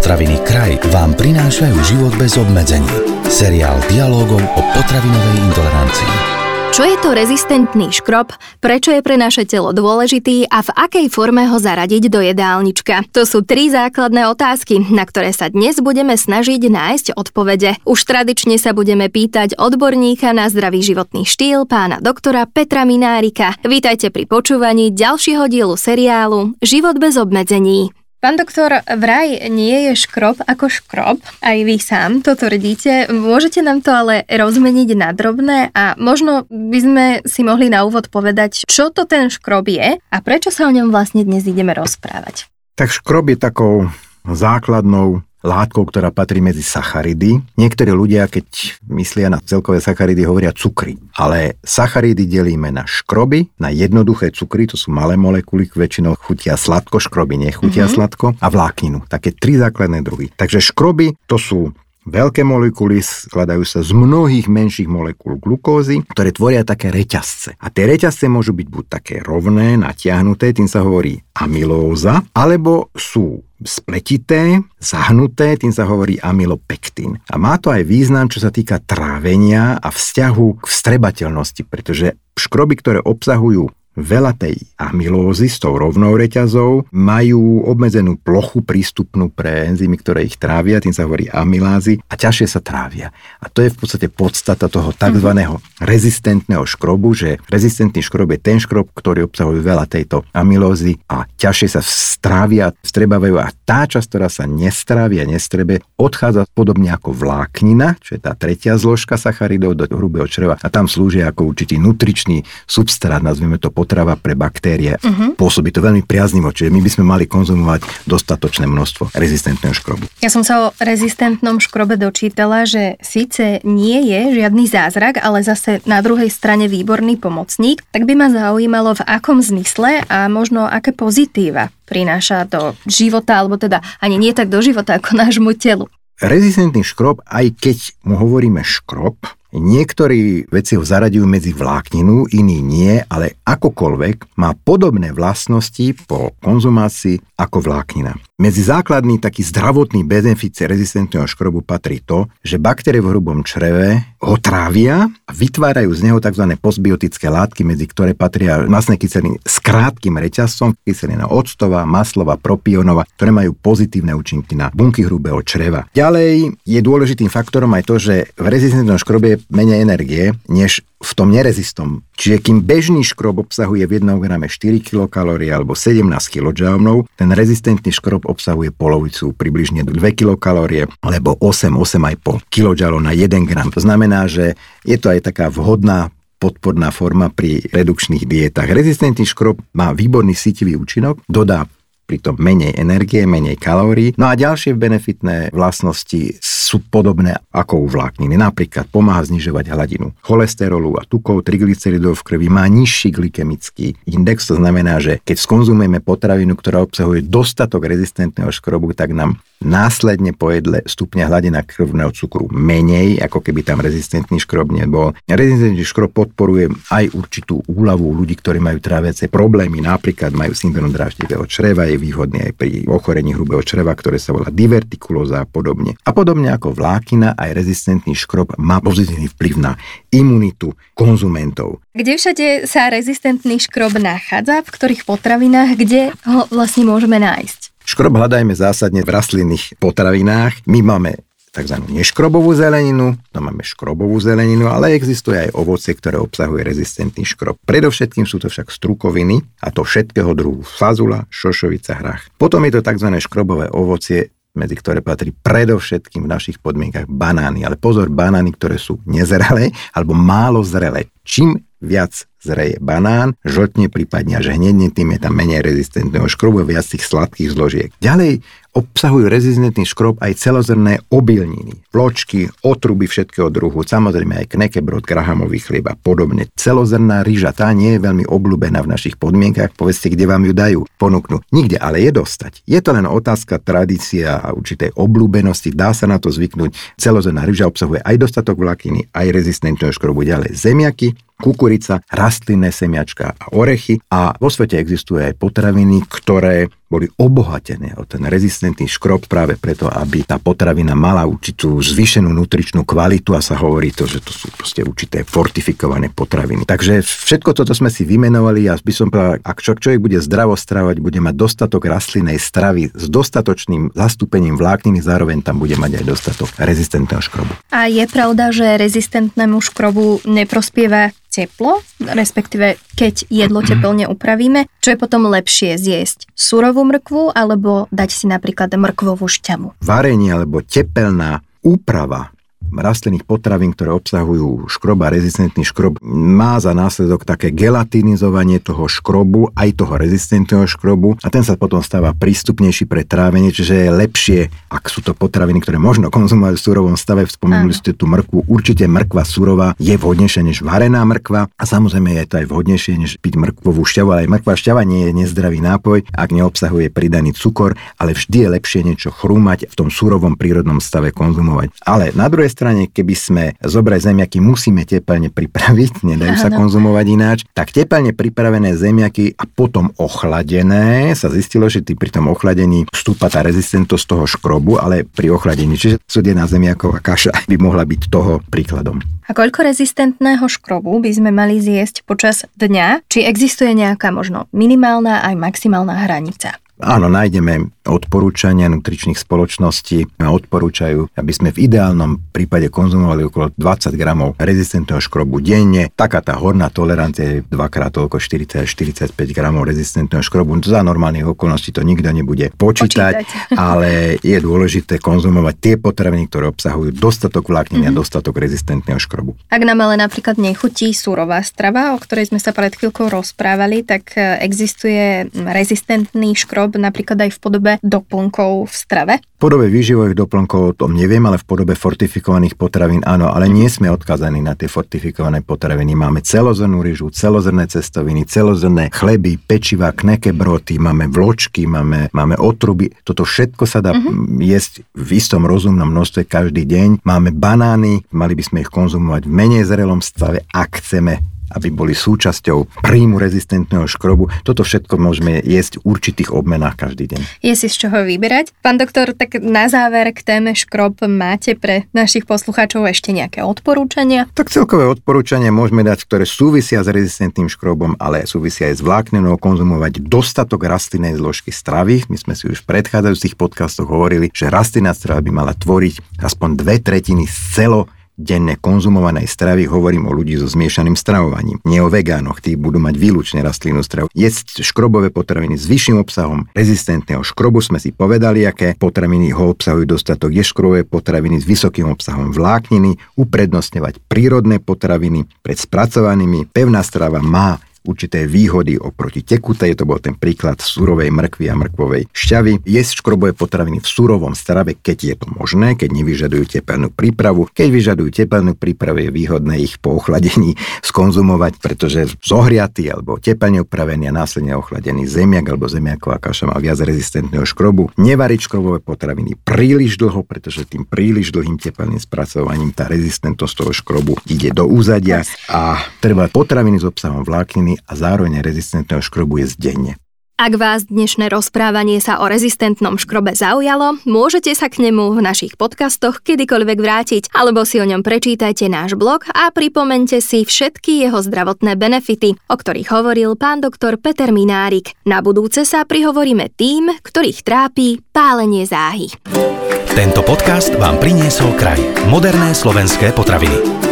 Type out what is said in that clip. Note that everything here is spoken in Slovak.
Potraviny Kraj vám prinášajú život bez obmedzení. Seriál dialogov o potravinovej intolerancii. Čo je to rezistentný škrob, prečo je pre naše telo dôležitý a v akej forme ho zaradiť do jedálnička? To sú tri základné otázky, na ktoré sa dnes budeme snažiť nájsť odpovede. Už tradične sa budeme pýtať odborníka na zdravý životný štýl, pána doktora Petra Minárika. Vítajte pri počúvaní ďalšieho dielu seriálu Život bez obmedzení. Pán doktor, vraj nie je škrob ako škrob, aj vy sám to tvrdíte. Môžete nám to ale rozmeniť na drobné a možno by sme si mohli na úvod povedať, čo to ten škrob je a prečo sa o ňom vlastne dnes ideme rozprávať. Tak škrob je takou základnou látkou, ktorá patrí medzi sacharidy. Niektorí ľudia, keď myslia na celkové sacharidy, hovoria cukry. Ale sacharidy delíme na škroby, na jednoduché cukry, to sú malé molekuly, väčšinou chutia sladko, škroby nechutia mm-hmm. sladko, a vlákninu. Také tri základné druhy. Takže škroby to sú Veľké molekuly skladajú sa z mnohých menších molekúl glukózy, ktoré tvoria také reťazce. A tie reťazce môžu byť buď také rovné, natiahnuté, tým sa hovorí amylóza, alebo sú spletité, zahnuté, tým sa hovorí amylopektín. A má to aj význam, čo sa týka trávenia a vzťahu k vstrebateľnosti, pretože škroby, ktoré obsahujú veľa tej amylózy s tou rovnou reťazou majú obmedzenú plochu prístupnú pre enzymy, ktoré ich trávia, tým sa hovorí amylázy a ťažšie sa trávia. A to je v podstate podstata toho tzv. Mm-hmm. rezistentného škrobu, že rezistentný škrob je ten škrob, ktorý obsahuje veľa tejto amylózy a ťažšie sa strávia, strebávajú a tá časť, ktorá sa nestrávi a nestrebe, odchádza podobne ako vláknina, čo je tá tretia zložka sacharidov do hrubého čreva a tam slúžia ako určitý nutričný substrát, nazvime to potrava pre baktérie. Uh-huh. Pôsobí to veľmi priaznivo, čiže my by sme mali konzumovať dostatočné množstvo rezistentného škrobu. Ja som sa o rezistentnom škrobe dočítala, že síce nie je žiadny zázrak, ale zase na druhej strane výborný pomocník, tak by ma zaujímalo v akom zmysle a možno aké pozitíva prináša do života, alebo teda ani nie tak do života ako nášmu telu. Rezistentný škrob, aj keď mu hovoríme škrob, Niektorí veci ho zaraďujú medzi vlákninu, iní nie, ale akokoľvek má podobné vlastnosti po konzumácii ako vláknina. Medzi základný taký zdravotný benefit rezistentného škrobu patrí to, že baktérie v hrubom čreve ho trávia a vytvárajú z neho tzv. postbiotické látky, medzi ktoré patria masné kyseliny s krátkým reťazcom, kyselina octová, maslová, propionová, ktoré majú pozitívne účinky na bunky hrubého čreva. Ďalej je dôležitým faktorom aj to, že v rezistentnom škrobe menej energie, než v tom nerezistom. Čiže kým bežný škrob obsahuje v 1 grame 4 kilokalórie alebo 17 kJ, ten rezistentný škrob obsahuje polovicu, približne 2 kilokalórie alebo 8, 8,5 kJ na 1 gram. To znamená, že je to aj taká vhodná podporná forma pri redukčných dietách. Rezistentný škrob má výborný sítivý účinok, dodá pritom menej energie, menej kalórií. No a ďalšie benefitné vlastnosti sú podobné ako u vlákniny. Napríklad pomáha znižovať hladinu cholesterolu a tukov, triglyceridov v krvi, má nižší glykemický index, to znamená, že keď skonzumujeme potravinu, ktorá obsahuje dostatok rezistentného škrobu, tak nám následne po jedle stupňa hladina krvného cukru menej, ako keby tam rezistentný škrob nebol. Rezistentný škrob podporuje aj určitú úľavu ľudí, ktorí majú tráviace problémy, napríklad majú syndrom dráždivého čreva, je výhodný aj pri ochorení hrubého čreva, ktoré sa volá divertikulóza a podobne. A podobne ako vlákina, aj rezistentný škrob má pozitívny vplyv na imunitu konzumentov. Kde všade sa rezistentný škrob nachádza, v ktorých potravinách, kde ho vlastne môžeme nájsť? Škrob hľadajme zásadne v rastlinných potravinách. My máme tzv. neškrobovú zeleninu, to máme škrobovú zeleninu, ale existuje aj ovocie, ktoré obsahuje rezistentný škrob. Predovšetkým sú to však strukoviny, a to všetkého druhu fazula, šošovica, hrách. Potom je to tzv. škrobové ovocie, medzi ktoré patrí predovšetkým v našich podmienkach banány. Ale pozor, banány, ktoré sú nezrelé alebo málo zrelé. Čím viac zreje banán, žltne prípadne až hneď, tým je tam menej rezistentného škrobu, viac tých sladkých zložiek. Ďalej obsahujú rezistentný škrob aj celozrné obilniny, vločky, otruby všetkého druhu, samozrejme aj knekebrod, grahamový chlieb a podobne. Celozrná ryža, tá nie je veľmi obľúbená v našich podmienkach, povedzte, kde vám ju dajú, ponúknu. Nikde, ale je dostať. Je to len otázka tradícia a určitej obľúbenosti, dá sa na to zvyknúť. Celozrná ryža obsahuje aj dostatok vlákniny, aj rezistentného škrobu, ďalej zemiaky, kukurica, rastlinné semiačka a orechy. A vo svete existuje aj potraviny, ktoré boli obohatené o ten rezistentný škrob práve preto, aby tá potravina mala určitú zvýšenú nutričnú kvalitu a sa hovorí to, že to sú proste určité fortifikované potraviny. Takže všetko toto sme si vymenovali a by som povedal, ak človek bude zdravo stravovať, bude mať dostatok rastlinnej stravy s dostatočným zastúpením vlákniny, zároveň tam bude mať aj dostatok rezistentného škrobu. A je pravda, že rezistentnému škrobu neprospieva teplo, respektíve keď jedlo teplne upravíme, čo je potom lepšie zjesť? Surovú mrkvu alebo dať si napríklad mrkvovú šťavu? Varenie alebo tepelná úprava rastlinných potravín, ktoré obsahujú škrob a rezistentný škrob, má za následok také gelatinizovanie toho škrobu, aj toho rezistentného škrobu a ten sa potom stáva prístupnejší pre trávenie, čiže je lepšie, ak sú to potraviny, ktoré možno konzumovať v surovom stave, spomenuli ste tú mrkvu, určite mrkva surová je vhodnejšia než varená mrkva a samozrejme je to aj vhodnejšie než piť mrkvovú šťavu, ale aj mrkva šťava nie je nezdravý nápoj, ak neobsahuje pridaný cukor, ale vždy je lepšie niečo chrúmať v tom surovom prírodnom stave konzumovať. Ale na druhej strane, keby sme zobrať zemiaky musíme teplne pripraviť, nedajú sa konzumovať ináč, tak teplne pripravené zemiaky a potom ochladené sa zistilo, že pri tom ochladení vstúpa tá rezistentnosť toho škrobu, ale pri ochladení, čiže studená zemiaková kaša by mohla byť toho príkladom. A koľko rezistentného škrobu by sme mali zjesť počas dňa? Či existuje nejaká možno minimálna aj maximálna hranica? Áno, nájdeme odporúčania nutričných spoločností. Odporúčajú, aby sme v ideálnom prípade konzumovali okolo 20 gramov rezistentného škrobu denne. Taká tá horná tolerancia je dvakrát toľko 40 45 gramov rezistentného škrobu. Za normálnych okolností to nikto nebude počítať, počítať. ale je dôležité konzumovať tie potraviny, ktoré obsahujú dostatok vlákniny mm-hmm. a mhm. dostatok rezistentného škrobu. Ak nám ale napríklad nechutí surová strava, o ktorej sme sa pred chvíľkou rozprávali, tak e, existuje rezistentný škrob napríklad aj v podobe doplnkov v strave? V podobe výživových doplnkov o tom neviem, ale v podobe fortifikovaných potravín áno, ale nie sme odkazaní na tie fortifikované potraviny. Máme celozrnú rýžu, celozrné cestoviny, celozrné chleby, pečiva, kneke broty, máme vločky, máme, máme otruby. Toto všetko sa dá uh-huh. jesť v istom rozumnom množstve každý deň. Máme banány, mali by sme ich konzumovať v menej zrelom stave, ak chceme aby boli súčasťou príjmu rezistentného škrobu. Toto všetko môžeme jesť v určitých obmenách každý deň. Je si z čoho vyberať? Pán doktor, tak na záver k téme škrob máte pre našich poslucháčov ešte nejaké odporúčania? Tak celkové odporúčania môžeme dať, ktoré súvisia s rezistentným škrobom, ale súvisia aj s vláknenou, konzumovať dostatok rastlinnej zložky stravy. My sme si už v predchádzajúcich podcastoch hovorili, že rastlinná strava by mala tvoriť aspoň dve tretiny z celo denne konzumovanej stravy hovorím o ľudí so zmiešaným stravovaním. Nie o vegánoch, tí budú mať výlučne rastlinnú stravu. Jesť škrobové potraviny s vyšším obsahom rezistentného škrobu sme si povedali, aké potraviny ho obsahujú dostatok. Je škrobové potraviny s vysokým obsahom vlákniny, uprednostňovať prírodné potraviny pred spracovanými. Pevná strava má určité výhody oproti tekutej, to bol ten príklad surovej mrkvy a mrkvovej šťavy. Jesť škrobové potraviny v surovom strave, keď je to možné, keď nevyžadujú tepelnú prípravu. Keď vyžadujú tepelnú prípravu, je výhodné ich po ochladení skonzumovať, pretože zohriatý alebo teplne upravený a následne ochladený zemiak alebo zemiaková kaša má viac rezistentného škrobu. Nevariť škrobové potraviny príliš dlho, pretože tým príliš dlhým tepelným spracovaním tá rezistentnosť toho škrobu ide do úzadia a treba potraviny s obsahom vlákniny rezistentný a zároveň rezistentného škrobu je denne. Ak vás dnešné rozprávanie sa o rezistentnom škrobe zaujalo, môžete sa k nemu v našich podcastoch kedykoľvek vrátiť, alebo si o ňom prečítajte náš blog a pripomente si všetky jeho zdravotné benefity, o ktorých hovoril pán doktor Peter Minárik. Na budúce sa prihovoríme tým, ktorých trápi pálenie záhy. Tento podcast vám priniesol kraj. Moderné slovenské potraviny.